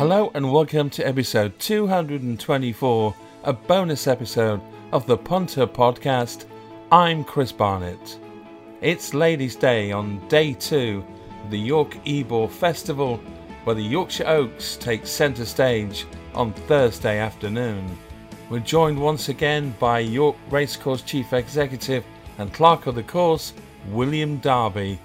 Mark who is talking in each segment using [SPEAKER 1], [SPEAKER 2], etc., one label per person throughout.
[SPEAKER 1] Hello and welcome to episode 224, a bonus episode of the Punter podcast. I'm Chris Barnett. It's Ladies' Day on day two of the York Ebor Festival, where the Yorkshire Oaks take centre stage on Thursday afternoon. We're joined once again by York Racecourse Chief Executive and Clerk of the Course, William Derby,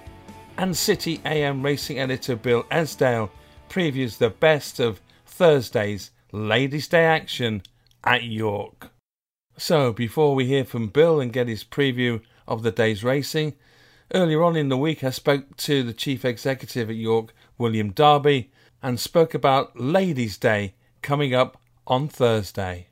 [SPEAKER 1] and City AM Racing Editor Bill Esdaile previews the best of Thursday's Ladies' Day action at York. So, before we hear from Bill and get his preview of the day's racing, earlier on in the week I spoke to the Chief Executive at York, William Derby, and spoke about Ladies' Day coming up on Thursday.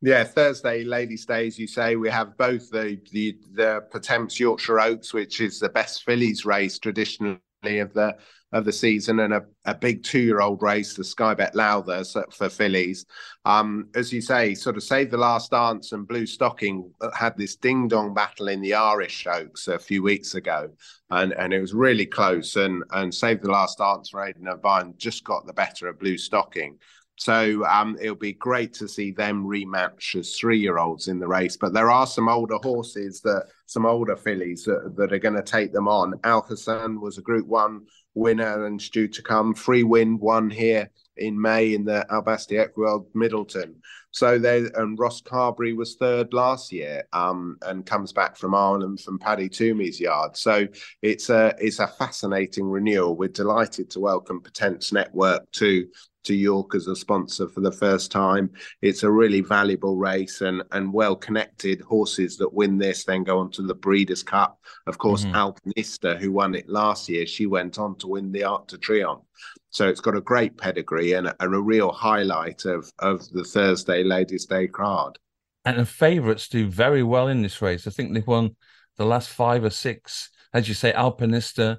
[SPEAKER 2] Yeah, Thursday, Ladies' Day, as you say, we have both the the the Pertemps Yorkshire Oaks, which is the best fillies race traditionally of the of the season and a, a big two-year-old race, the Sky Bet Lowther for fillies. Um, as you say, sort of Save the Last Dance and Blue Stocking had this ding-dong battle in the Irish Oaks a few weeks ago, and, and it was really close. And and Save the Last Dance for Aidan O'Brien just got the better of Blue Stocking. So um, it'll be great to see them rematch as three-year-olds in the race. But there are some older horses that some older fillies that, that are going to take them on. Al Hassan was a Group One winner and due to come. Free Wind, one here in May in the Al Basti Equiworld Middleton. So they and Ross Carberry was third last year, um, and comes back from Ireland from Paddy Twomey's yard. So it's a it's a fascinating renewal. We're delighted to welcome Pertemps Network to to York as a sponsor for the first time. It's a really valuable race and and well connected horses that win this then go on to the Breeders' Cup. Of course, mm-hmm. Alpinista, who won it last year, she went on to win the Arc de Triomphe. So it's got a great pedigree and a, and a real highlight of of the Thursday Ladies' Day crowd.
[SPEAKER 1] And the favourites do very well in this race. I think they've won the last five or six. As you say, Alpinista,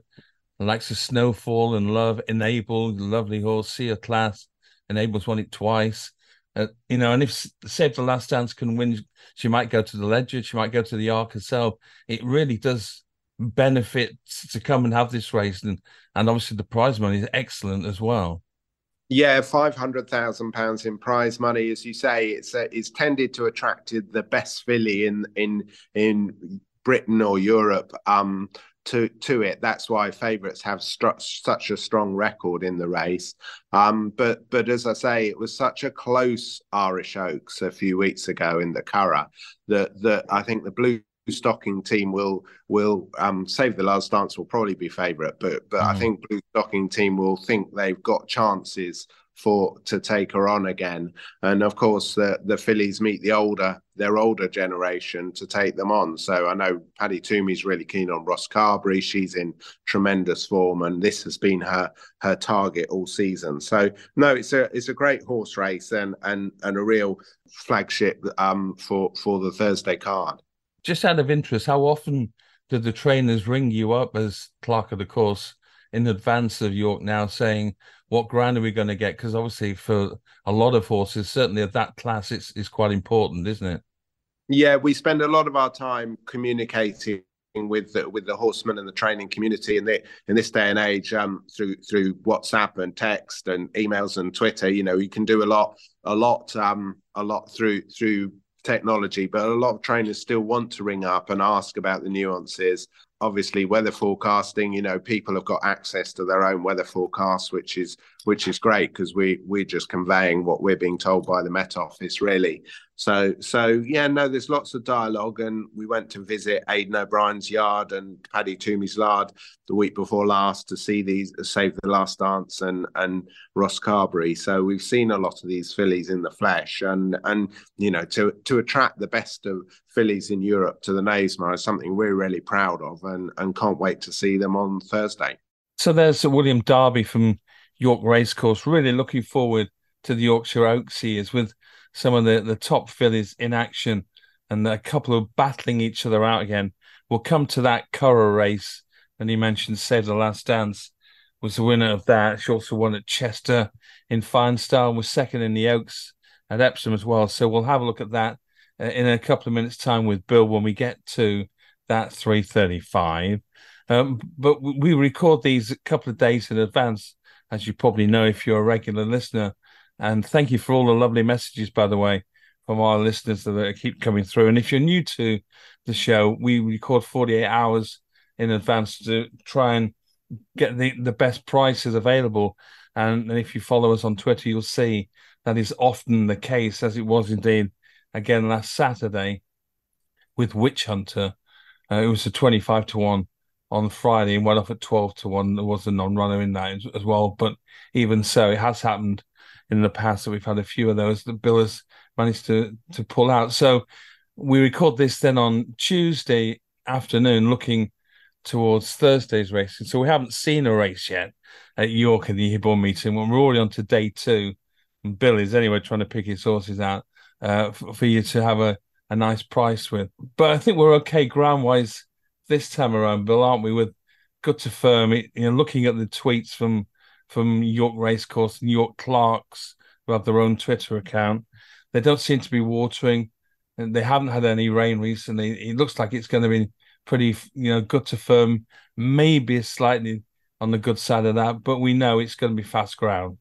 [SPEAKER 1] likes of Snowfall and Love, Enable, lovely horse, Sea of Class, Enable's won it twice. Uh, you know, and if Save the Last Dance can win, she might go to the Leger, she might go to the Arc herself. It really does benefit to come and have this race, and and obviously the prize money is excellent as well.
[SPEAKER 2] Yeah, five hundred thousand pounds in prize money, as you say, it's uh, it's tended to attract the best filly in in in Britain or Europe. Um, to to it. That's why favourites have stru- such a strong record in the race. Um, but but as I say, it was such a close Irish Oaks a few weeks ago in the Curragh that that I think the blue stocking team will will um, save the last dance will probably be favourite, but but mm. I think blue stocking team will think they've got chances for to take her on again. And of course, the the fillies meet the older their older generation to take them on. So I know Paddy Twomey's really keen on Ross Carberry. She's in tremendous form, and this has been her her target all season. So no, it's a it's a great horse race and and and a real flagship um, for for the Thursday card.
[SPEAKER 1] Just out of interest, how often do the trainers ring you up as clerk of the course in advance of York now saying what ground are we going to get? Because obviously, for a lot of horses, certainly of that class, it's, it's quite important, isn't it?
[SPEAKER 2] Yeah, we spend a lot of our time communicating with the, with the horsemen and the training community in the in this day and age um, through through WhatsApp and text and emails and Twitter. You know, you can do a lot a lot um, a lot through through technology, but a lot of trainers still want to ring up and ask about the nuances obviously weather forecasting you know people have got access to their own weather forecasts which is which is great because we we're just conveying what we're being told by the met office really. So so yeah no there's lots of dialogue and we went to visit aidan o'brien's yard and paddy twomey's yard the week before last to see these save the last dance and and ross carberry. So we've seen a lot of these fillies in the flesh and and you know to to attract the best of fillies in europe to the Knavesmire is something we're really proud of and, and can't wait to see them on Thursday.
[SPEAKER 1] So there's William Derby from York Racecourse. Really looking forward to the Yorkshire Oaks years with some of the, the top fillies in action and a couple of battling each other out again. We'll come to that Curragh race. And he mentioned Save the Last Dance was the winner of that. She also won at Chester in fine style, and was second in the Oaks at Epsom as well. So we'll have a look at that in a couple of minutes' time with Bill when we get to that 335. Um, but we record these a couple of days in advance, as you probably know if you're a regular listener. And thank you for all the lovely messages, by the way, from our listeners that keep coming through. And if you're new to the show, we record 48 hours in advance to try and get the, the best prices available. And, and if you follow us on Twitter, you'll see that is often the case, as it was indeed again last Saturday with Witch Hunter. Uh, it was a 25 to 1 on Friday and went off at 12 to 1. There was a non runner in that as, well. But even so, it has happened in the past that we've had a few of those that Bill has managed to, to pull out. So we record this then on Tuesday afternoon, looking towards Thursday's racing. So we haven't seen a race yet at York in the Ebor meeting. When we're already on to day two, and Bill is anyway trying to pick his horses out uh, for, you to have a, a nice price with. But I think we're okay ground wise this time around, Bill, aren't we? With good to firm, you know, looking at the tweets from from York Racecourse and York Clarks, who have their own Twitter account, they don't seem to be watering. And they haven't had any rain recently. It looks like it's going to be pretty, you know, good to firm, maybe slightly on the good side of that, but we know it's going to be fast ground.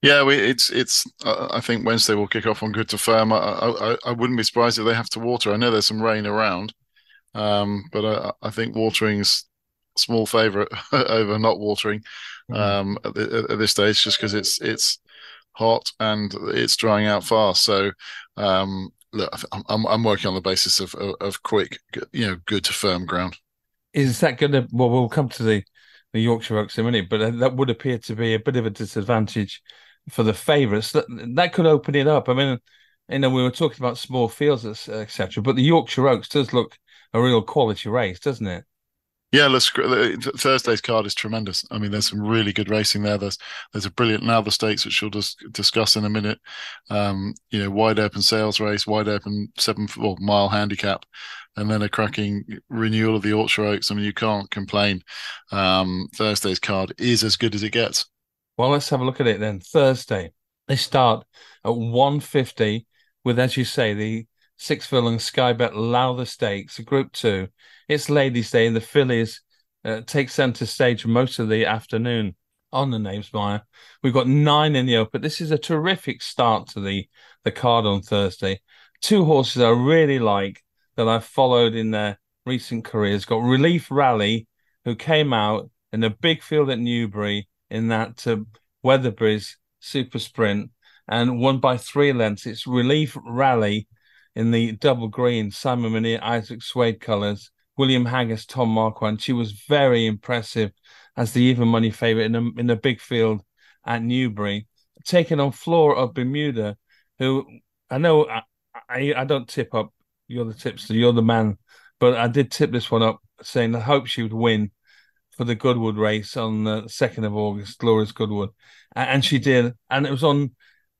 [SPEAKER 3] Yeah, we, it's it's. Uh, I think Wednesday will kick off on good to firm. I, I, I wouldn't be surprised if they have to water. I know there's some rain around, um, but I, I think watering's small favourite over not watering mm. um, at, the, at, this stage, just because it's it's hot and it's drying out fast. So um, look, I'm I'm working on the basis of, of, of quick, you know, good to firm ground.
[SPEAKER 1] Is that going to? Well, we'll come to the the Yorkshire Oaks in a minute, but uh, that would appear to be a bit of a disadvantage for the favourites. That that could open it up. I mean, you know, we were talking about small fields, etc., but the Yorkshire Oaks does look a real quality race, doesn't it?
[SPEAKER 3] Yeah, Thursday's card is tremendous. I mean, there's some really good racing there. There's there's a brilliant Lowther stakes which we'll just discuss in a minute. Um, you know, wide open sales race, wide open seven mile handicap, and then a cracking renewal of the Yorkshire Oaks. I mean, you can't complain. Um, Thursday's card is as good as it gets.
[SPEAKER 1] Well, let's have a look at it then. Thursday, they start at 150 with, as you say, the six furlong Sky Bet Lowther Stakes, Group Two. It's Ladies' Day, and the fillies uh, take centre stage most of the afternoon on the Knavesmire. We've got nine in the open. This is a terrific start to the the card on Thursday. Two horses I really like that I've followed in their recent careers. Got Relief Rally, who came out in a big field at Newbury in that uh, Weatherbys Super Sprint and won by three lengths. It's Relief Rally in the double green, Simon Munir, Isaac Souede colours, William Haggas, Tom Marquand. She was very impressive as the even money favourite in a, in a big field at Newbury, taking on Flora of Bermuda, who I know I, I, I don't tip up. You're the tipster, you're the man. But I did tip this one up saying I hope she would win for the Goodwood race on the 2nd of August, Glorious Goodwood. And she did. And it was on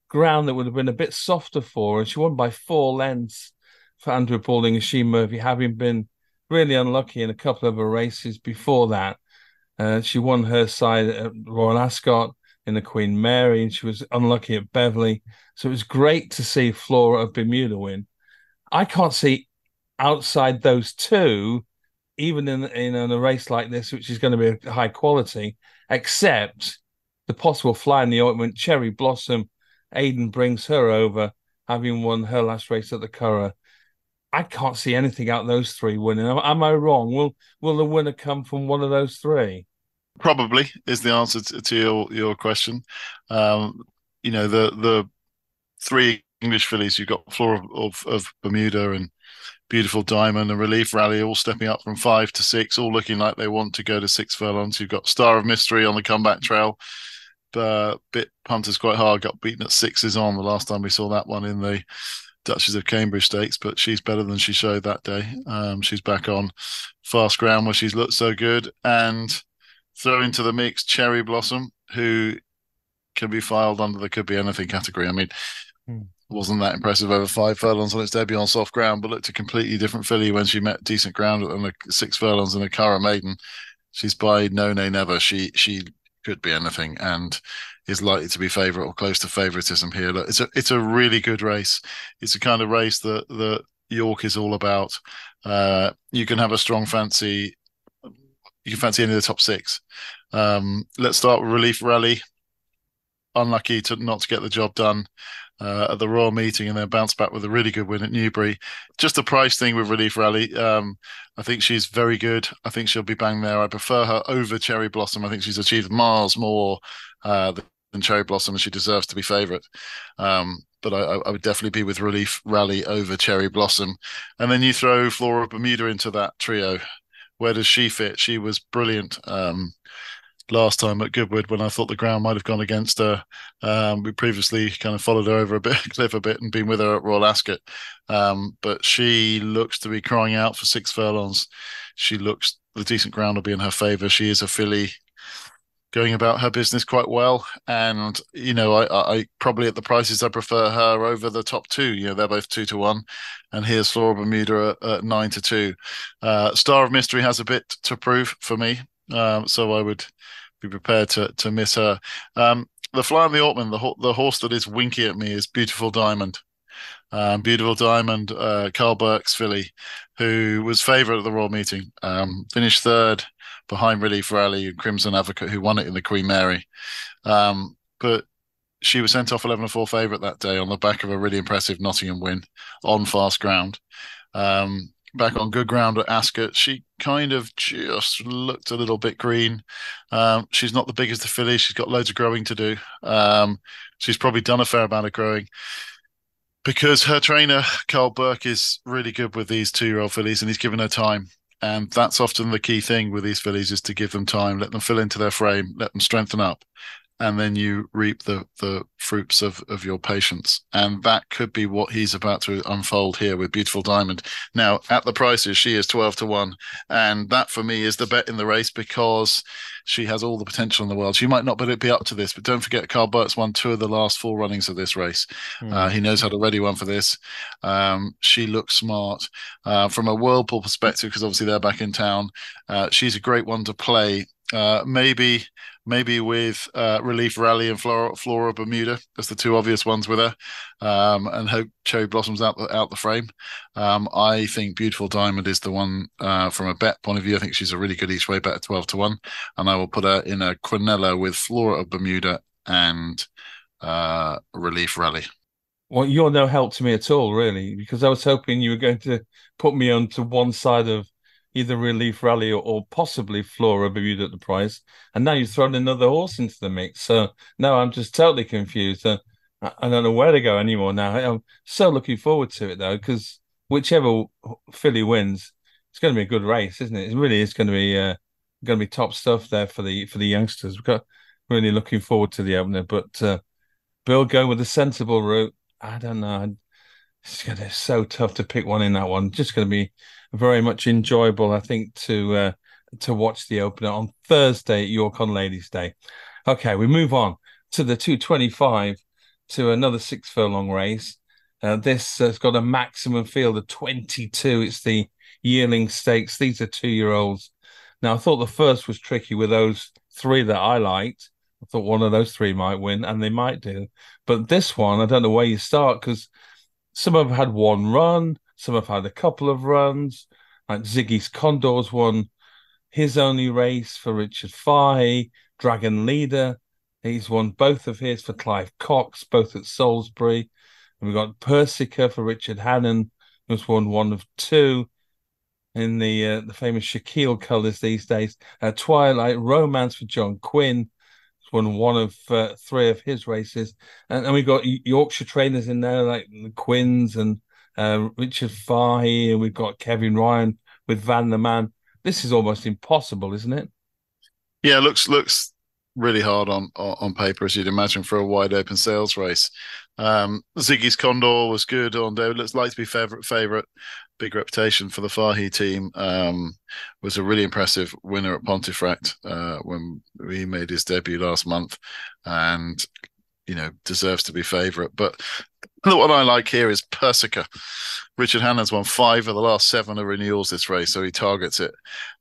[SPEAKER 1] ground that would have been a bit softer for her. She won by four lengths for Andrew Balding and Oisin Murphy, having been really unlucky in a couple of her races before that. Uh, she won her side at Royal Ascot in the Queen Mary, and she was unlucky at Beverley. So it was great to see Flora of Bermuda win. I can't see outside those two even in, in, a race like this, which is going to be high quality, except the possible fly in the ointment, Cherry Blossom. Aidan brings her over, having won her last race at the Curragh. I can't see anything out those three winning. Am, am, I wrong? Will will the winner come from one of those three?
[SPEAKER 3] Probably is the answer to, to your your question. Um, you know the the three English fillies. You've got Flora of, of Bermuda and Beautiful Diamond and Relief Rally all stepping up from five to six, all looking like they want to go to six furlongs. You've got Star of Mystery on the comeback trail. but bit punters quite hard, got beaten at sixes on the last time we saw that one in the Duchess of Cambridge Stakes, but she's better than she showed that day. Um, she's back on fast ground where she's looked so good. And throw into the mix Cherry Blossom, who can be filed under the could be anything category. I mean, wasn't that impressive over five furlongs on its debut on soft ground, but looked a completely different filly when she met decent ground on the six furlongs in a Curragh maiden. She's by no nay never. She she could be anything and is likely to be favourite or close to favouritism here. Look, it's a it's a really good race. It's a kind of race that that York is all about. Uh, you can have a strong fancy you can fancy any of the top six. Um, let's start with Relief Rally. Unlucky to not to get the job done uh, at the Royal meeting and then bounce back with a really good win at Newbury. Just a price thing with Relief Rally. Um, I think she's very good. I think she'll be bang there. I prefer her over Cherry Blossom. I think she's achieved miles more uh, than Cherry Blossom and she deserves to be favourite. Um, but I, I, would definitely be with Relief Rally over Cherry Blossom. And then you throw Flora Bermuda into that trio. Where does she fit? She was brilliant. Um, last time at Goodwood when I thought the ground might have gone against her. Um, we previously kind of followed her over a bit, cliff a bit, and been with her at Royal Ascot. Um, but she looks to be crying out for six furlongs. She looks the decent ground will be in her favour. She is a filly going about her business quite well. And, you know, I, I probably at the prices, I prefer her over the top two. You know, they're both two to one. And here's Flora Bermuda at, at nine to two. Uh, Star of Mystery has a bit to prove for me. Um, so I would be prepared to to miss her. Um, the fly on the Ortman, the the horse that is winky at me is Beautiful Diamond. Um, Beautiful Diamond, uh, Karl Burke's filly, who was favourite at the Royal Meeting, um, finished third behind Relief Rally and Crimson Advocate, who won it in the Queen Mary. Um, but she was sent off 11 4 favourite that day on the back of a really impressive Nottingham win on fast ground. Um, back on good ground at Ascot. She kind of just looked a little bit green. Um, she's not the biggest of fillies. She's got loads of growing to do. Um, she's probably done a fair amount of growing because her trainer Karl Burke is really good with these two-year-old fillies, and he's given her time. And that's often the key thing with these fillies is to give them time, let them fill into their frame, let them strengthen up and then you reap the the fruits of of your patience. And that could be what he's about to unfold here with beautiful diamond. Now at the prices she is 12 to 1 and that for me is the bet in the race because she has all the potential in the world. She might not be up to this but don't forget karl burke's won two of the last four runnings of this race. Mm. uh, he knows how to ready one for this. Um, she looks smart. Uh, from a world pool perspective because obviously they're back in town uh, she's a great one to play uh, maybe maybe with uh, Relief Rally and Flora, Flora Bermuda as the two obvious ones with her, um, and hope Cherry Blossoms out the, out the frame. Um, I think Beautiful Diamond is the one uh, from a bet point of view. I think she's a really good each way bet at 12 to 1. And I will put her in a Quinella with Flora of Bermuda and uh, Relief Rally.
[SPEAKER 1] Well, you're no help to me at all, really, because I was hoping you were going to put me onto one side of either Relief Rally or, or possibly Flora Bermuda at the price. And now you've thrown another horse into the mix. So now I'm just totally confused. Uh, I, I don't know where to go anymore now. I'm so looking forward to it though, because whichever filly wins, it's going to be a good race, isn't it? It really is going to be uh, going to be top stuff there for the for the youngsters. We've got really looking forward to the opener, but uh, Bill going with the sensible route. I don't know. It's going to be so tough to pick one in that one. Just going to be very much enjoyable, I think, to uh, to watch the opener on Thursday at York on Ladies' Day. Okay, we move on to the 225 to another six furlong race. Uh, this has got a maximum field of 22. It's the yearling stakes. These are two year olds. Now, I thought the first was tricky with those three that I liked. I thought one of those three might win, and they might do. But this one, I don't know where you start because some have had one run, some have had a couple of runs. Like Ziggy's Condors won his only race for Richard Fahey, Dragon Leader. He's won both of his for Clive Cox, both at Salisbury. And we've got Persica for Richard Hannon, who's won one of two in the uh, the famous Shaquille colours these days. Uh, Twilight Romance for John Quinn, won one of uh, three of his races. And, and we've got Yorkshire trainers in there like the Quinns and uh, Richard Fahey, and we've got Kevin Ryan with Van the Man. This is almost impossible, isn't it?
[SPEAKER 3] Yeah, looks looks really hard on on paper, as you'd imagine, for a wide open sales race. Um, Ziggy's Condor was good on day. Looks like to be favorite favorite. Big reputation for the Fahey team. Um, was a really impressive winner at Pontefract uh, when he made his debut last month, and you know deserves to be favourite. But the one I like here is Persica. Richard Hannon's won five of the last seven of renewals this race, so he targets it.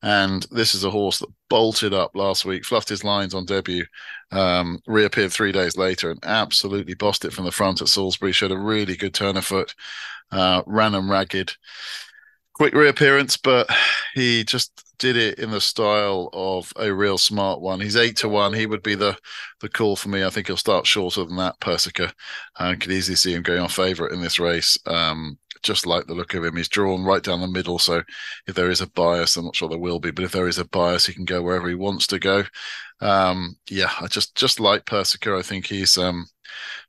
[SPEAKER 3] And this is a horse that bolted up last week, fluffed his lines on debut, um, reappeared three days later, and absolutely bossed it from the front at Salisbury. Showed a really good turn of foot, uh, ran and ragged quick reappearance, but he just did it in the style of a real smart one. He's eight to one. He would be the the call for me. I think he'll start shorter than that. Persica, I could easily see him going on favourite in this race. Um, just like the look of him, he's drawn right down the middle. So if there is a bias, I'm not sure there will be, but if there is a bias, he can go wherever he wants to go. Um, yeah, I just just like Persica. I think he's um,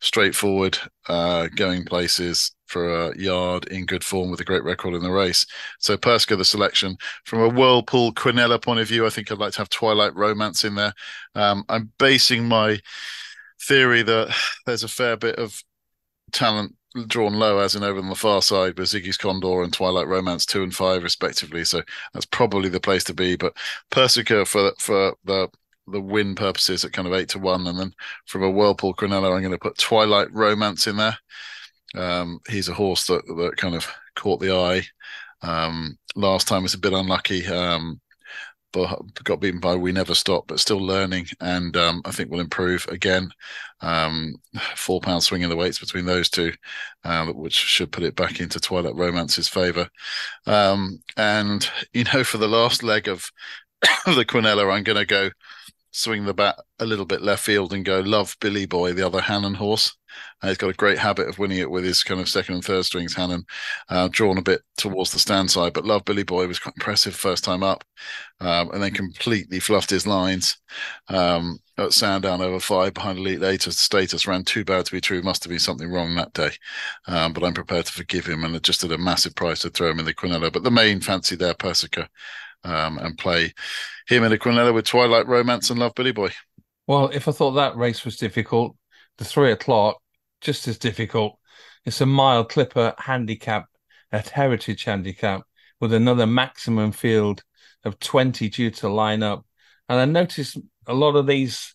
[SPEAKER 3] straightforward, uh, going places for a yard in good form with a great record in the race. So Persica, the selection from a World Pool Quinella point of view, I think I'd like to have Twilight Romance in there. Um, I'm basing my theory that there's a fair bit of talent drawn low, as in over on the far side with Ziggy's Condor and Twilight Romance two and five respectively. So that's probably the place to be. But Persica for for the the win purposes at kind of eight to one, and then from a World Pool Quinella, I'm going to put Twilight Romance in there. Um, he's a horse that that kind of caught the eye. Um, last time was a bit unlucky, um, but got beaten by We Never Stop, but still learning, and um, I think will improve again. Um, four pound swing in the weights between those two, uh, which should put it back into Twilight Romance's favour. Um, and you know, for the last leg of the Quinella, I'm going to go swing the bat a little bit left field and go love Billy Boy, the other Hannon horse. Uh, he's got a great habit of winning it with his kind of second and third strings Hannon, uh, drawn a bit towards the stand side. But Love Billy Boy was quite impressive first time up, um, and then completely fluffed his lines um, at Sandown over five behind Elite Eight status. Ran too bad to be true. Must have been something wrong that day. Um, but I'm prepared to forgive him, and just at a massive price to throw him in the Quinella. But the main fancy there, Persica um, and play him in a Quinella with Twilight Romance and Love Billy Boy.
[SPEAKER 1] Well, if I thought that race was difficult, the three o'clock just as difficult. It's a mile clipper handicap at Heritage Handicap with another maximum field of 20 due to line up. And I noticed a lot of these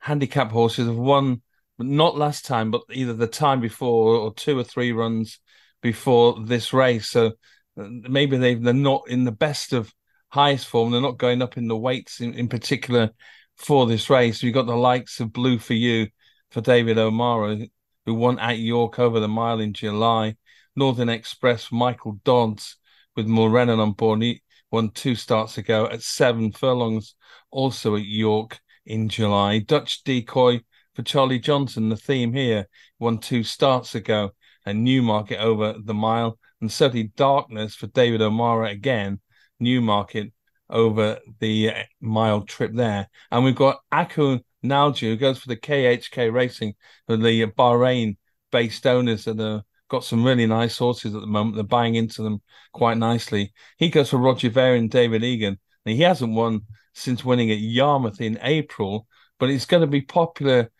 [SPEAKER 1] handicap horses have won, not last time, but either the time before or two or three runs before this race. So uh, maybe they they're not in the best of highest form. They're not going up in the weights in, in particular for this race. You've got the likes of Blue for You for David O'Meara, who won at York over the mile in July. Northern Express, Michael Dods with Mulrennan on board. He won two starts ago at seven furlongs, also at York in July. Dutch Decoy for Charlie Johnston, the theme here, won two starts ago at Newmarket over the mile. And certainly Darkness for David O'Meara again Newmarket over the mile trip there. And we've got Aku Nalju, who goes for the KHK Racing, for the Bahrain based owners that have got some really nice horses at the moment. They're buying into them quite nicely. He goes for Roger Varian and David Egan. Now, he hasn't won since winning at Yarmouth in April, but it's going to be popular,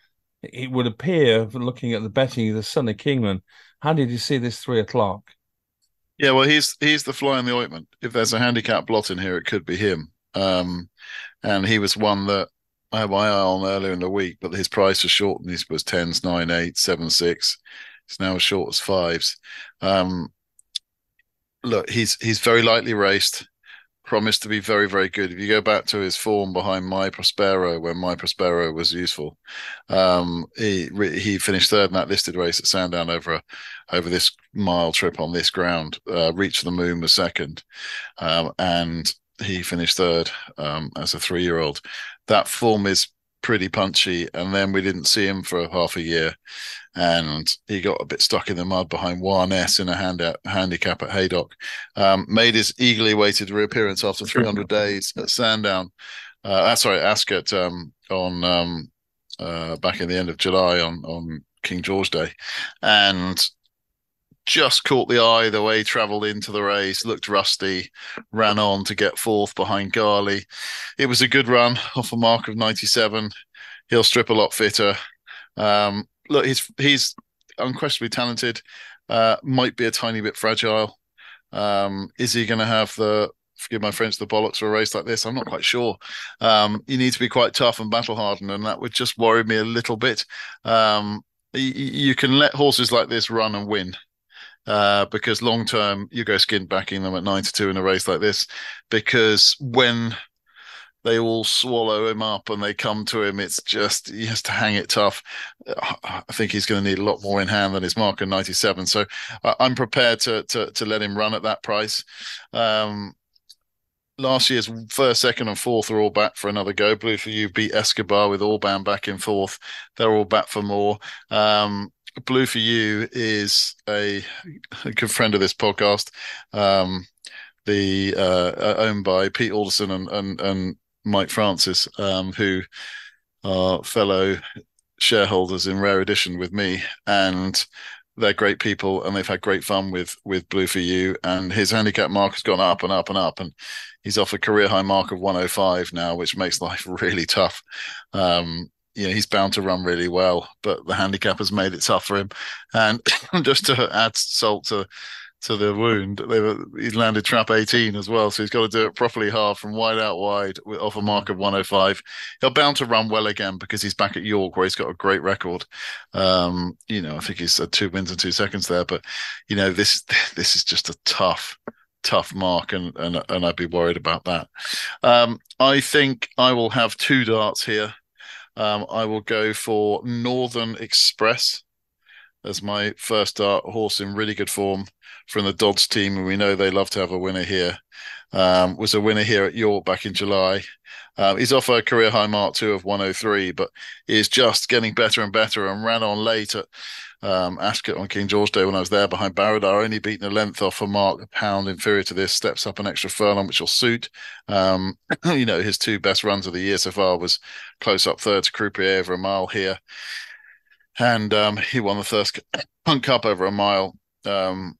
[SPEAKER 1] it would appear, looking at the betting, of the son of Kingman. How did you see this three o'clock?
[SPEAKER 3] Yeah, well, he's he's the fly in the ointment. If there's a handicap blot in here, it could be him. Um, and he was one that I had my eye on earlier in the week, but his price was shortened. He was tens, nine, eight, seven, six. It's now as short as fives. Um, look, he's he's very lightly raced promised to be very, very good. If you go back to his form behind My Prospero, when My Prospero was useful, um, he he finished third in that listed race at Sandown over a, over this mile trip on this ground. Uh, Reach the Moon was second, um, and he finished third um, as a three year old. That form is pretty punchy, and then we didn't see him for half a year and he got a bit stuck in the mud behind Juan S in a hand out, handicap at Haydock. Um, made his eagerly awaited reappearance after 300 days at Sandown. Uh, uh, sorry, Ascot um, on um, uh, back in the end of July on on King George Day, and just caught the eye the way he travelled into the race. Looked rusty, ran on to get fourth behind Garley. It was a good run off a mark of 97. He'll strip a lot fitter. Um, look, he's he's unquestionably talented. Uh, might be a tiny bit fragile. Um, is he going to have the forgive my French, the bollocks for a race like this? I'm not quite sure. Um, you need to be quite tough and battle hardened, and that would just worry me a little bit. Um, you, you can let horses like this run and win. Uh, because long term you go skin backing them at nine to two in a race like this, because when they all swallow him up and they come to him. It's just he has to hang it tough. I think he's going to need a lot more in hand than his mark in 97. So I'm prepared to to to let him run at that price. Um, last year's first, second, and fourth are all back for another go. Blue for you beat Escobar with Orban back in fourth. They're all back for more. Um, Blue for you is a, a, good friend of this podcast. Um, the uh, owned by Pete Alderson and and, and Mike Francis, um, who are fellow shareholders in Rare Edition with me, and they're great people, and they've had great fun with with Blue for You. And his handicap mark has gone up and up and up, and he's off a career high mark of 105 now, which makes life really tough. Um, he's bound to run really well, but the handicap has made it tough for him. And just to add salt to to the wound. They were, he landed trap 18 as well, so he's got to do it properly hard from wide out wide with, off a mark of 105. He'll bound to run well again because he's back at York where he's got a great record. Um, you know, I think he's at two wins and two seconds there, but you know, this this is just a tough, tough mark, and and and I'd be worried about that. Um, I think I will have two darts here. Um, I will go for Northern Express as my first dart horse in really good form from the Dods team, and we know they love to have a winner here. Um, was a winner here at York back in July. Um, he's off a career high mark two of 103, but is just getting better and better and ran on late at um, Ascot on King George Day when I was there behind Baradar, only beaten a length off a mark, a pound inferior to this, steps up an extra furlong, which will suit. Um, you know, his two best runs of the year so far was close up third to Croupier over a mile here. And um, he won the first Hunt Cup over a mile. Um,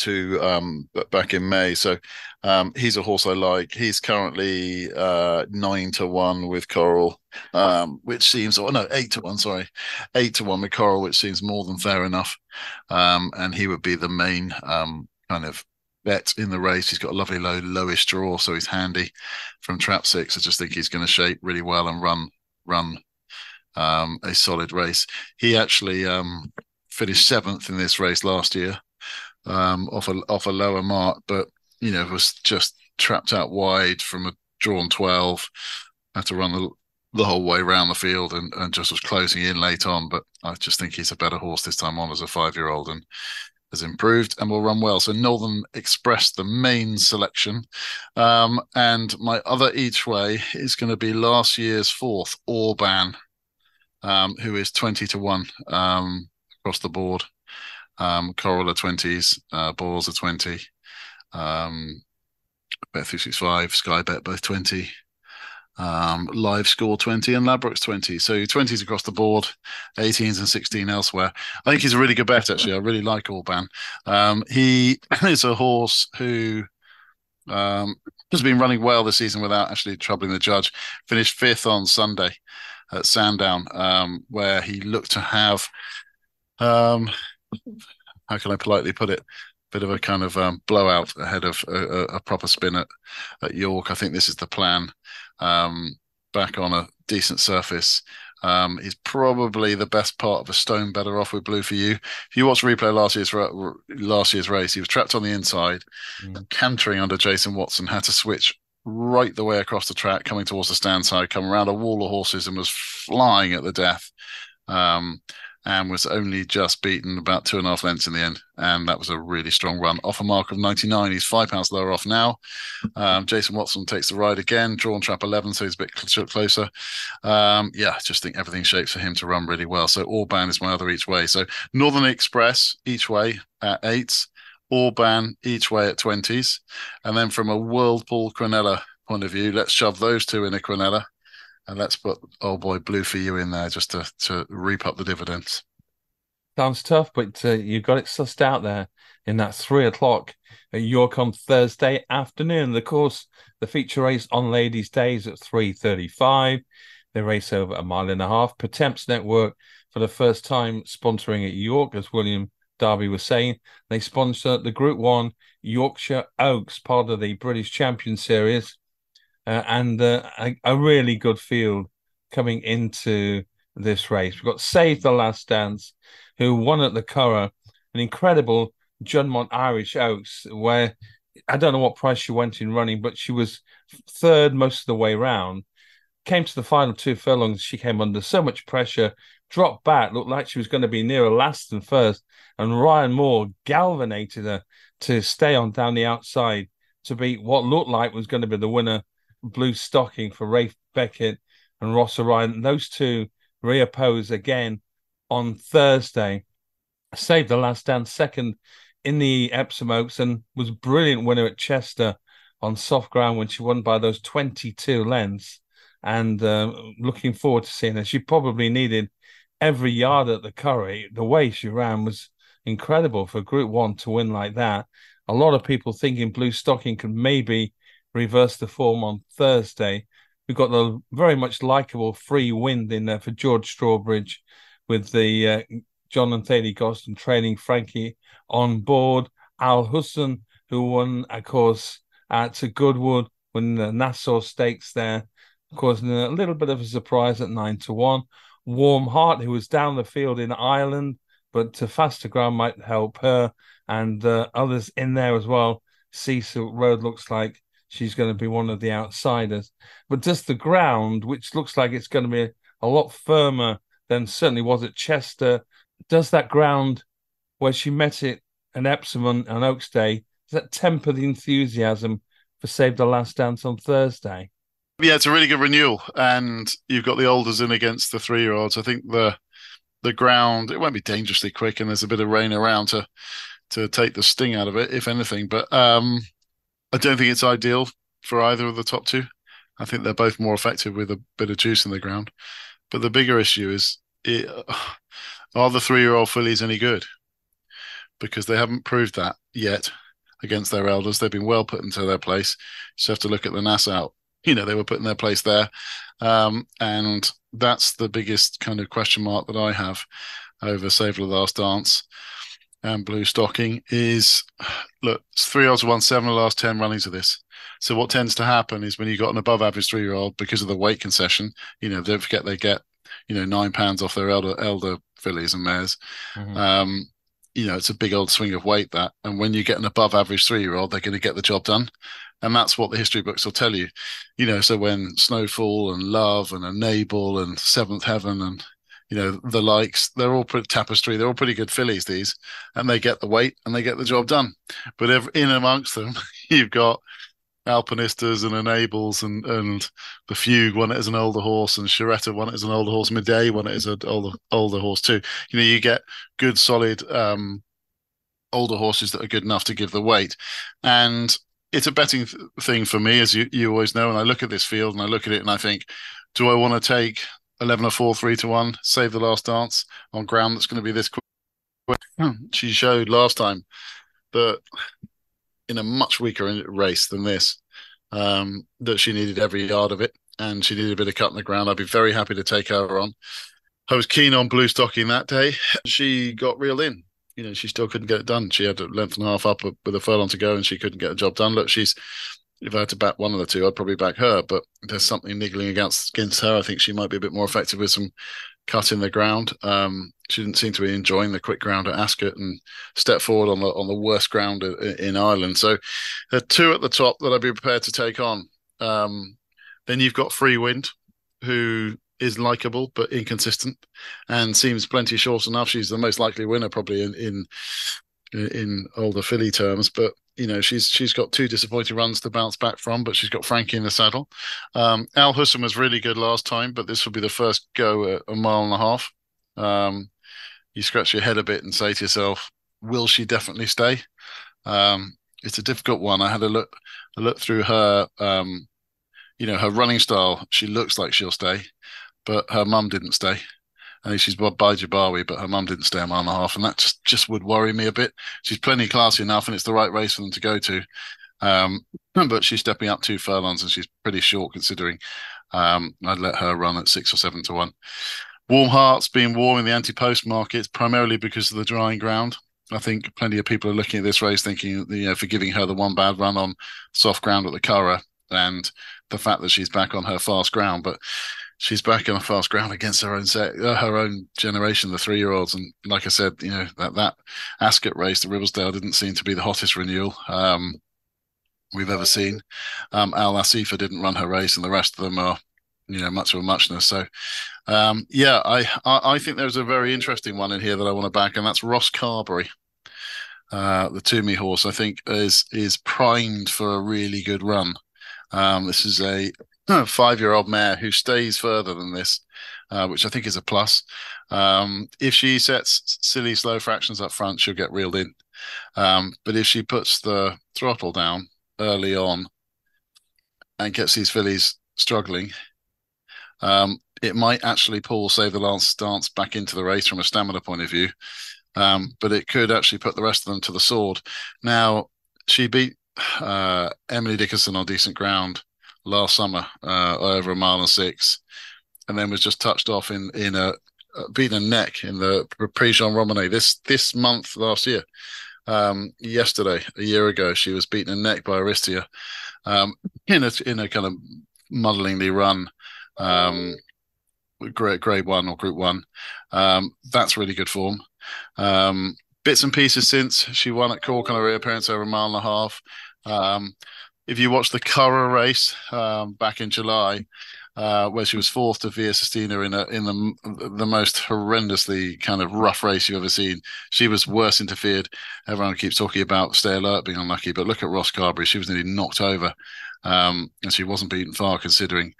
[SPEAKER 3] to um, back in May. So um, he's a horse I like. He's currently uh, nine to one with Coral, um, which seems oh no eight to one. Sorry, eight to one with Coral, which seems more than fair enough. Um, and he would be the main kind of bet in the race. He's got a lovely low lowish draw, so he's handy from trap six. I just think he's going to shape really well and run run um, a solid race. He actually finished seventh in this race last year um, off a off a lower mark, but you know was just trapped out wide from a drawn twelve. Had to run the the whole way around the field and, and just was closing in late on. But I just think he's a better horse this time on as a five year old and has improved and will run well. So Northern Express, the main selection. Um, and my other each way is going to be last year's fourth, Orban, um, who is 20 to 1 um, across the board. Um, Coral are 20s, uh, Balls are 20. Um, Bet365, Sky Bet both 20. Um, live score 20 and Ladbrokes 20. So 20s across the board, 18s and 16 elsewhere. I think he's a really good bet, actually. I really like Orban. Um, he is a horse who um, has been running well this season without actually troubling the judge. Finished fifth on Sunday at Sandown, um, where he looked to have um, how can I politely put it? a Bit of a kind of um, blowout ahead of a, a, proper spin at, at York. I think this is the plan. Um, back on a decent surface. Um, he's probably the best part of a stone better off with blue for you. If you watch replay last year's last year's race, he was trapped on the inside, mm. cantering under Jason Watson, had to switch right the way across the track, coming towards the stand side, come around a wall of horses, and was flying at the death. Um, and was only just beaten about two and a half lengths in the end. And that was a really strong run. Off a mark of 99. He's five pounds lower off now. Um, Jason Watson takes the ride again, drawn trap 11, so he's a bit closer. Um, yeah, just think everything shapes for him to run really well. So Orban is my other each way. So Northern Express each way at eights, Orban each way at 20s. And then from a World Pool Quinella point of view, let's shove those two in a Quinella and let's put old boy Blue for you in there just to to reap up the dividends.
[SPEAKER 1] Sounds tough, but uh, you got it sussed out there in that three o'clock at York on Thursday afternoon. Of course, the feature race on Ladies' Days at three thirty-five. They race over a mile and a half. Pertemps Network for the first time sponsoring at York, as William Derby was saying. They sponsor the Group One Yorkshire Oaks, part of the British Champion Series uh, and uh, a, a, really good field coming into this race. We've got Save the Last Dance, who won at the Curragh, an incredible Juddmonte Irish Oaks, where I don't know what price she went in running, but she was third most of the way round. Came to the final two furlongs, she came under so much pressure, dropped back, looked like she was going to be nearer last than first. And Ryan Moore galvanized her to stay on down the outside to beat what looked like was going to be the winner, Blue Stocking for Ralph Beckett and Rossa Ryan. Those two reoppose again on Thursday. Saved the last dance second in the Epsom Oaks and was brilliant winner at Chester on soft ground when she won by those 22 lengths. And uh, looking forward to seeing her. She probably needed every yard at the Curragh. The way she ran was incredible for Group One to win like that. A lot of people thinking Blue Stocking could maybe reverse the form on Thursday. We've got the very much likable free wind in there for George Strawbridge with the uh, John and Thady Gosden training Frankie on board. Al Husn, who won, of course, at Goodwood, when the Nassau Stakes there, causing a little bit of a surprise at nine to one. Warm Heart, who was down the field in Ireland, but to faster ground might help her and uh, others in there as well. Cecil Road looks like she's going to be one of the outsiders, but just the ground, which looks like it's going to be a lot firmer than certainly was at Chester. Does that ground where she met it and Epsom on, on Oaks Day, does that temper the enthusiasm for Save the Last Dance on Thursday?
[SPEAKER 3] Yeah, it's a really good renewal, and you've got the olders in against the three-year-olds. I think the the ground it won't be dangerously quick, and there's a bit of rain around to to take the sting out of it, if anything. But um, I don't think it's ideal for either of the top two. I think they're both more effective with a bit of juice in the ground. But the bigger issue is, it, are the three-year-old fillies any good? because they haven't proved that yet against their elders. They've been well put into their place. You have to look at the Nassau. You know, they were put in their place there. Um, and that's the biggest kind of question mark that I have over Save the Last Dance and Blue Stocking is look, it's three odds won seven of the last 10 runnings of this. So what tends to happen is when you've got an above average three year old because of the weight concession, you know, don't forget they get, you know, nine pounds off their elder elder fillies and mares. Mm-hmm. Um, you know, it's a big old swing of weight that. And when you get an above average three year old, they're going to get the job done. And that's what the history books will tell you. You know, so when Snowfall and Love and Enable and Seventh Heaven and, you know, the likes, they're all pretty tapestry, they're all pretty good fillies, these, and they get the weight and they get the job done. But in amongst them, you've got Alpinistas and Enables and and the Fugue it as an older horse and Shareta won it as an older horse. Midday it as an older older horse too. You know, you get good solid um, older horses that are good enough to give the weight, and it's a betting th- thing for me, as you you always know. And I look at this field and I look at it and I think, do I want to take eleven or four, three to one, save the last dance on ground that's going to be this quick? She showed last time that in a much weaker race than this. Um, that she needed every yard of it, and she needed a bit of cut in the ground. I'd be very happy to take her on. I was keen on blue stocking that day. She got reeled in. You know, she still couldn't get it done. She had a length and a half up with a furlong to go, and she couldn't get the job done. Look, she's if I had to back one of the two, I'd probably back her. But there's something niggling against against her. I think she might be a bit more effective with some cut in the ground. Um, she didn't seem to be enjoying the quick ground at Ascot and step forward on the on the worst ground in Ireland. So, there are two at the top that I'd be prepared to take on. Um, then you've got Free Wind, who is likable but inconsistent, and seems plenty short enough. She's the most likely winner probably in in in older filly terms, but you know she's she's got two disappointing runs to bounce back from, but she's got Frankie in the saddle. Um, Al Husn was really good last time, but this will be the first go at a mile and a half. Um, you scratch your head a bit and say to yourself, "Will she definitely stay?" Um, it's a difficult one. I had a look a look through her, um, you know, her running style. She looks like she'll stay, but her mum didn't stay. I think she's by Jabari, but her mum didn't stay a mile and a half, and that just just would worry me a bit. She's plenty classy enough, and it's the right race for them to go to. Um, but she's stepping up two furlongs, and she's pretty short considering. Um, I'd let her run at six or seven to one. Warm Hearts being warm in the anti-post markets primarily because of the drying ground. I think plenty of people are looking at this race thinking, you know, for giving her the one bad run on soft ground at the Curragh and the fact that she's back on her fast ground. But she's back on a fast ground against her own set, uh, her own generation, the three-year-olds. And like I said, you know that that Ascot race, the Ribblesdale, didn't seem to be the hottest renewal. Um, we've ever seen. Um, Al Nassifah didn't run her race, and the rest of them are, you know, much of a muchness. So, um, yeah, I, I, I think there's a very interesting one in here that I want to back, and that's Ross Carberry. Uh, the Twomey horse, I think, is is primed for a really good run. Um, this is a five-year-old mare who stays further than this, uh, which I think is a plus. Um, if she sets silly slow fractions up front, she'll get reeled in. Um, but if she puts the throttle down early on and gets these fillies struggling, um, it might actually pull Save the Last Dance back into the race from a stamina point of view. Um, but it could actually put the rest of them to the sword. Now, she beat uh, Emily Dickinson on decent ground last summer uh, over a mile and six, and then was just touched off in in a beaten a neck in the Prix Jean Romanet this this month last year. Um, yesterday, a year ago, she was beaten a neck by Aristia um, in a in a kind of muddlingly run um, grade, grade one or group one. Um, that's really good form. Um, bits and pieces since she won at Cork on a reappearance over a mile and a half. Um, if you watch the Curragh race um, back in July, uh, where she was fourth to Via Sistina in a, in the the most horrendously kind of rough race you've ever seen. She was worse interfered. Everyone keeps talking about stay alert being unlucky, but look at Ross Carberry. She was nearly knocked over, um, and she wasn't beaten far considering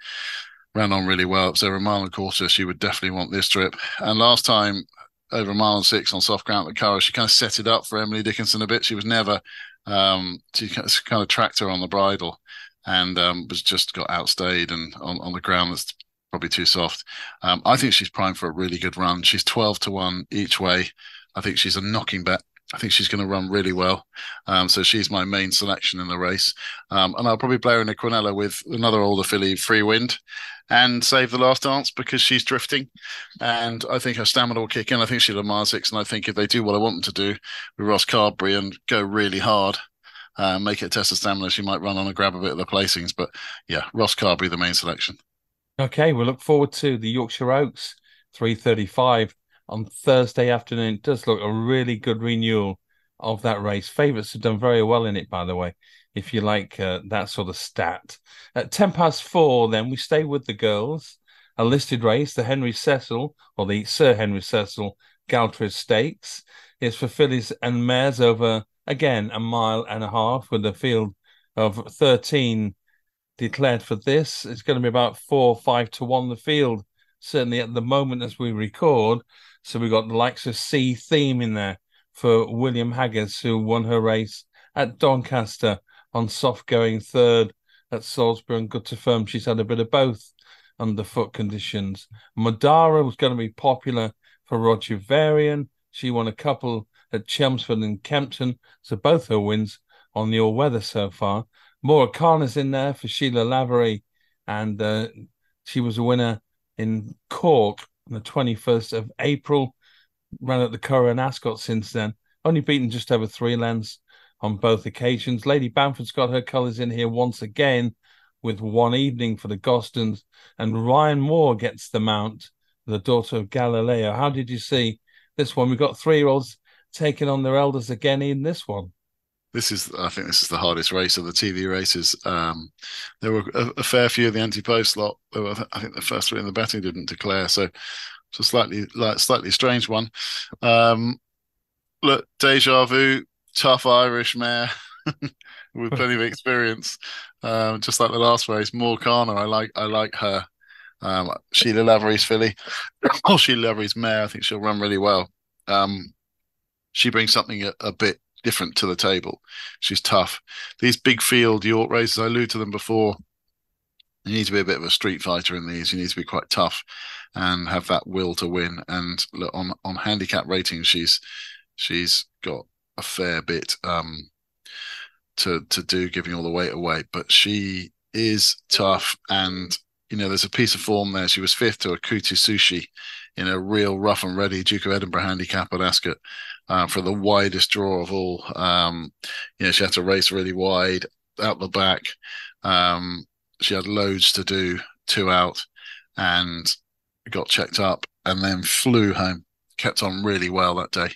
[SPEAKER 3] ran on really well. So over a mile and a quarter, she would definitely want this trip. And last time over a mile and six on soft ground at Curragh, she kind of set it up for Emily Dickinson a bit. She was never um, she kind of tracked her on the bridle and um, was just got outstayed and on, on the ground that's probably too soft. Um, I think she's primed for a really good run. She's 12 to 1 each way. I think she's a knocking bet. I think she's going to run really well. Um, so she's my main selection in the race. Um, and I'll probably play her in a Quinella with another older filly, Free Wind, and Savethelastdance because she's drifting. And I think her stamina will kick in. I think she'll have mile. And I think if they do what I want them to do with Ross Carberry and go really hard, uh, make it a test of stamina, she might run on and grab a bit of the placings. But yeah, Ross Carberry, the main selection.
[SPEAKER 1] Okay, we look forward to the Yorkshire Oaks 335 on Thursday afternoon. It does look a really good renewal of that race. Favourites have done very well in it, by the way, if you like uh, that sort of stat. At 10 past four, then we stay with the girls. A listed race, the Henry Cecil, or the Sir Henry Cecil Galtres Stakes, is for fillies and mares over, again, a mile and a half with a field of 13 declared for this. It's going to be about four, five to one the field, certainly at the moment as we record. So we've got the likes of Sea Theme in there for William Haggas, who won her race at Doncaster on soft going third at Salisbury and good to firm she's had a bit of both under foot conditions. Madara was going to be popular for Roger Varian. She won a couple at Chelmsford and Kempton, so both her wins on the all weather so far. Maura Khan's in there for Sheila Lavery, and uh, she was a winner in Cork on the 21st of April. Ran at the Curragh and Ascot since then. Only beaten just over three lengths on both occasions. Lady Bamford's got her colours in here once again with one evening for the Gosdens. And Ryan Moore gets the mount, the daughter of Galileo. How did you see this one? We've got three year olds taking on their elders again in this one
[SPEAKER 3] this is I think this is the hardest race of the TV races. Um, there were a, a, fair few of the anti-post lot. Were, I think the first three in the betting didn't declare, so it's a slightly like slightly strange one. Um, look, deja vu, tough Irish mare with plenty of experience, um, just like the last race. Maura Khan, I like I like her. Um, Sheila Lavery's filly, oh Sheila Lavery's mare. I think she'll run really well. Um, she brings something a, a bit different to the table. She's tough. These big field York races, I alluded to them before. You need to be a bit of a street fighter in these. You need to be quite tough and have that will to win. And look, on on handicap ratings, she's she's got a fair bit um, to to do, giving all the weight away. But she is tough, and you know there's a piece of form there. She was fifth to Akutu Sushi in a real rough and ready Duke of Edinburgh handicap at Ascot uh, for the widest draw of all. Um, you know, she had to race really wide out the back. Um, she had loads to do, two out, and got checked up, and then flew home. Kept on really well that day.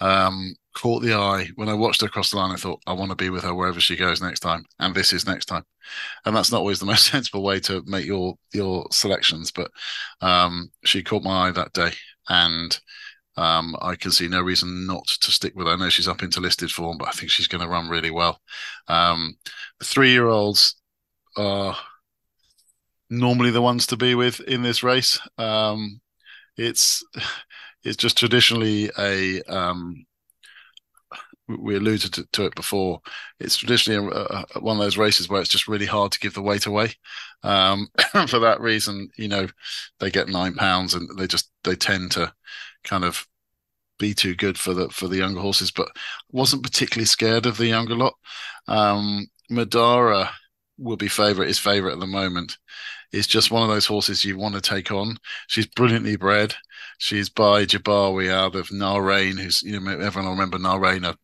[SPEAKER 3] Um, caught the eye when I watched her across the line. I thought, I want to be with her wherever she goes next time, and this is next time. And that's not always the most sensible way to make your your selections, but um, she caught my eye that day, and um, I can see no reason not to stick with her. I know she's up into listed form, but I think she's going to run really well. Um, three year olds are normally the ones to be with in this race. Um, it's it's just traditionally a um, we alluded to, it before. It's traditionally a, a, one of those races where it's just really hard to give the weight away. Um, for that reason, you know, they get nine pounds and they just they tend to kind of be too good for the for the younger horses. But wasn't particularly scared of the younger lot. Um, Madara will be favourite. Is favourite at the moment. It's just one of those horses you want to take on. She's brilliantly bred. She's by Jabari out of Nahrain, who's you know everyone will remember Nahrain, a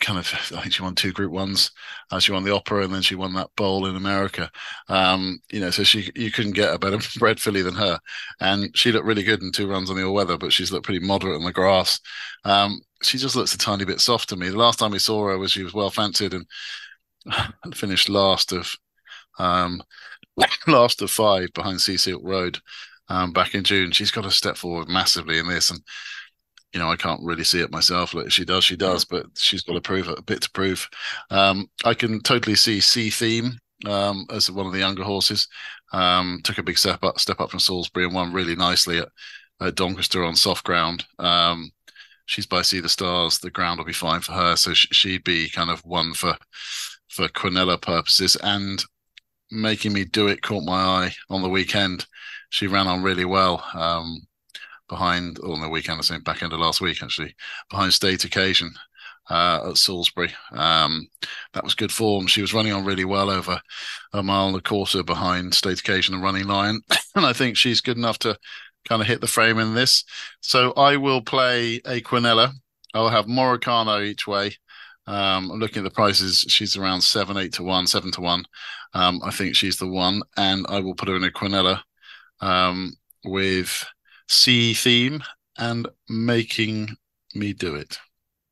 [SPEAKER 3] kind of I think she won two Group Ones. Uh, she won the Opera, and then she won that bowl in America. Um, you know, so she you couldn't get a better bred filly than her, and she looked really good in two runs on the all weather, but she's looked pretty moderate on the grass. Um, she just looks a tiny bit soft to me. The last time we saw her was she was well fancied and, and finished last of um, last of five behind Sea Silk Road um, back in June. She's got to step forward massively in this, and you know I can't really see it myself. Like she does, she does, but she's got to prove it, a bit to prove. Um, I can totally see Sea Theme um, as one of the younger horses. Um, took a big step up, step up from Salisbury and won really nicely at, at Doncaster on soft ground. Um, she's by Sea the Stars. The ground will be fine for her, so she'd be kind of one for for Quinella purposes and making me do it caught my eye on the weekend she ran on really well um, behind on the weekend, I think back end of last week actually, behind State Occasion uh, at Salisbury. Um, that was good form. She was running on really well over a mile and a quarter behind State Occasion and Running Lion, and I think she's good enough to kind of hit the frame in this. So I will play a Quinella. I'll have Moricano each way. Um, I'm looking at the prices. She's around seven, eight to one, seven to one. Um, I think she's the one, and I will put her in a Quinella um, with Sea Theme and Making Me Do It.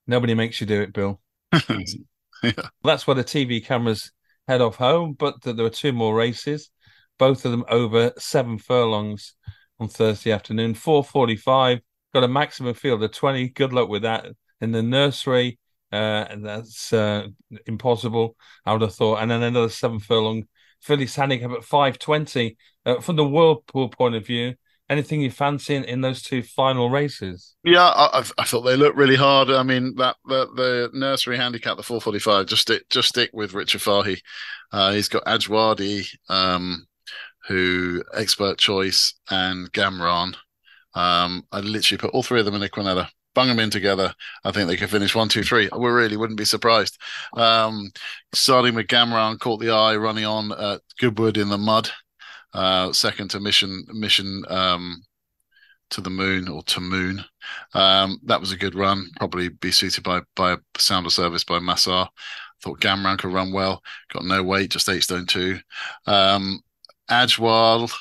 [SPEAKER 1] Nobody makes you do it, Bill. yeah. That's where the TV cameras head off home, but there were two more races, both of them over seven furlongs on Thursday afternoon. 445, got a maximum field of 20. Good luck with that. In the nursery, uh, that's uh, impossible, I would have thought. And then another seven furlong Fillies handicap at 520. Uh, from the World Pool point of view, anything you fancy in, in those two final races?
[SPEAKER 3] Yeah, I, I thought they looked really hard. I mean, that the, the nursery handicap, the 445, just stick, just stick with Richard Fahey. Uh, he's got Ajwadi, um, who expert choice, and Gamron. Um, I literally put all three of them in a Quinella bung them in together. I think they could finish one, two, three. We really wouldn't be surprised. Um, starting with Gamron, caught the eye, running on at Goodwood in the mud. Uh, second to Mission Mission um, to the Moon or to Moon. Um, that was a good run. Probably be suited by by a sound of service by Massar. Thought Gamron could run well. Got no weight, just eight stone two. Um, Ajwal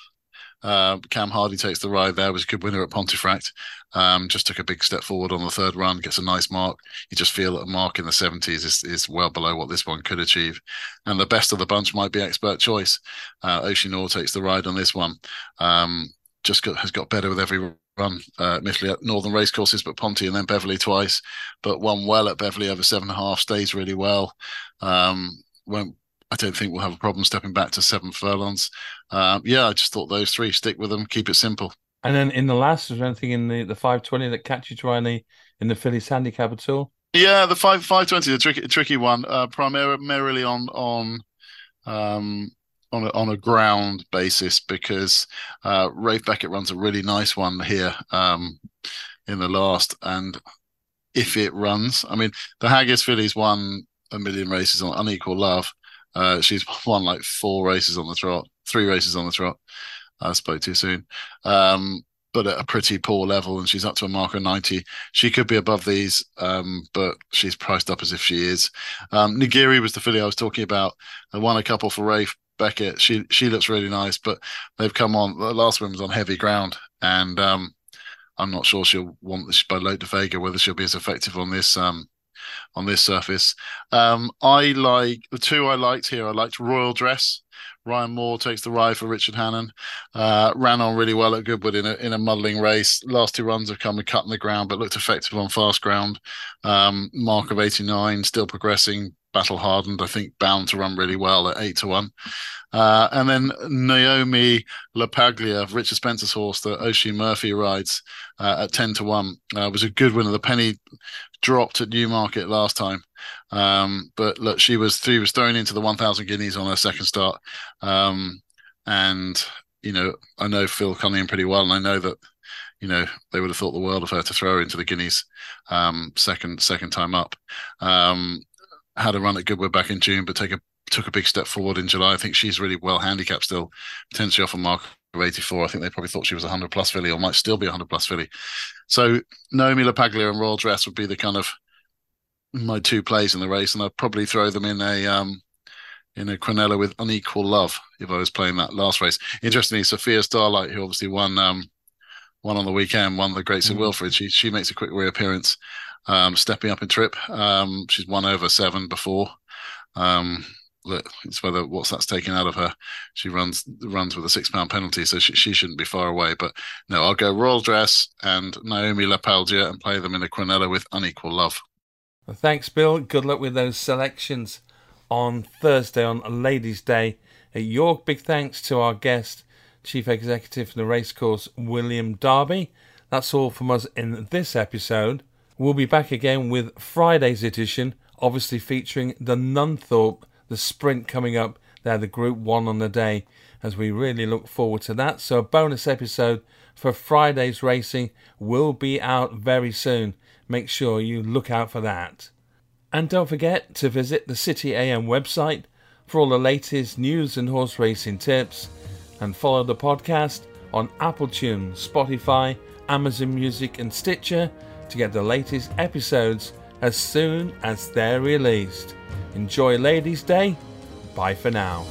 [SPEAKER 3] uh, Cam Hardy takes the ride there, was a good winner at Pontefract. Um, just took a big step forward on the third run, gets a nice mark. You just feel that a mark in the 70s is, is well below what this one could achieve. And the best of the bunch might be expert choice. Uh, takes the ride on this one. Um, just got, has got better with every run, uh, at Northern Racecourses, but Ponty and then Beverley twice. But won well at Beverley over seven and a half, stays really well. Um, won't I don't think we'll have a problem stepping back to seven furlongs. Um, yeah, I just thought those three stick with them, keep it simple.
[SPEAKER 1] And then in the last, is there anything in the, the 520 that catch you trying the in the Fillies handicap at all?
[SPEAKER 3] Yeah, the five five twenty, the tricky tricky one, uh, primarily on on um, on a, on a ground basis because uh, Ralph Beckett runs a really nice one here um, in the last, and if it runs, I mean the Haggas Fillies won a million races on unequal love, uh, she's won like four races on the trot, three races on the trot. I spoke too soon. Um, but at a pretty poor level, and she's up to a mark of 90. She could be above these, um, but she's priced up as if she is. Um, Nagiri was the filly I was talking about. I won a couple for Ralph Beckett. She she looks really nice, but they've come on. The last one was on heavy ground, and um, I'm not sure she'll want this by Lope de Vega whether she'll be as effective on this um, on this surface. Um, I like the two I liked here. I liked Royal Dress. Ryan Moore takes the ride for Richard Hannon. Uh, ran on really well at Goodwood in a in a muddling race. Last two runs have come and cut in the ground, but looked effective on fast ground. Um, mark of 89, still progressing, battle hardened. I think bound to run really well at eight to one. Uh, and then Naomi LaPaglia, Richard Spencer's horse that Oisin Murphy rides uh, at 10 to 1, uh, was a good winner. The penny dropped at Newmarket last time. Um, but look, she was she was thrown into the 1,000 guineas on her second start. Um, and, you know, I know Phil Cunningham pretty well, and I know that you know they would have thought the world of her to throw her into the guineas um, second second time up. Um, had a run at Goodwood back in June, but take a took a big step forward in July. I think she's really well handicapped still, potentially off a mark of 84. I think they probably thought she was a 100 plus filly or might still be a 100 plus filly. So Naomi LaPaglia and Royal Dress would be the kind of my two plays in the race, and I'd probably throw them in a um, in a Quinella with unequal love if I was playing that last race. Interestingly, Sophia Starlight, who obviously won um, won on the weekend, won the Greats mm-hmm. of Wilfred. She she makes a quick reappearance, um, stepping up in trip. Um, she's won over seven before. Um, it's whether what's that's taken out of her. She runs runs with a six pound penalty, so she, she shouldn't be far away. But no, I'll go Royal Dress and Naomi LaPaglia and play them in a Quinella with unequal love.
[SPEAKER 1] Thanks, Bill. Good luck with those selections on Thursday on Ladies' Day at York. Big thanks to our guest, Chief Executive for the Racecourse, William Derby. That's all from us in this episode. We'll be back again with Friday's edition, obviously featuring the Nunthorpe the sprint coming up there, the Group 1 on the day, as we really look forward to that. So, a bonus episode for Friday's racing will be out very soon. Make sure you look out for that. And don't forget to visit the City AM website for all the latest news and horse racing tips, and follow the podcast on Apple Tunes, Spotify, Amazon Music, and Stitcher to get the latest episodes as soon as they're released. Enjoy Ladies' Day. Bye for now.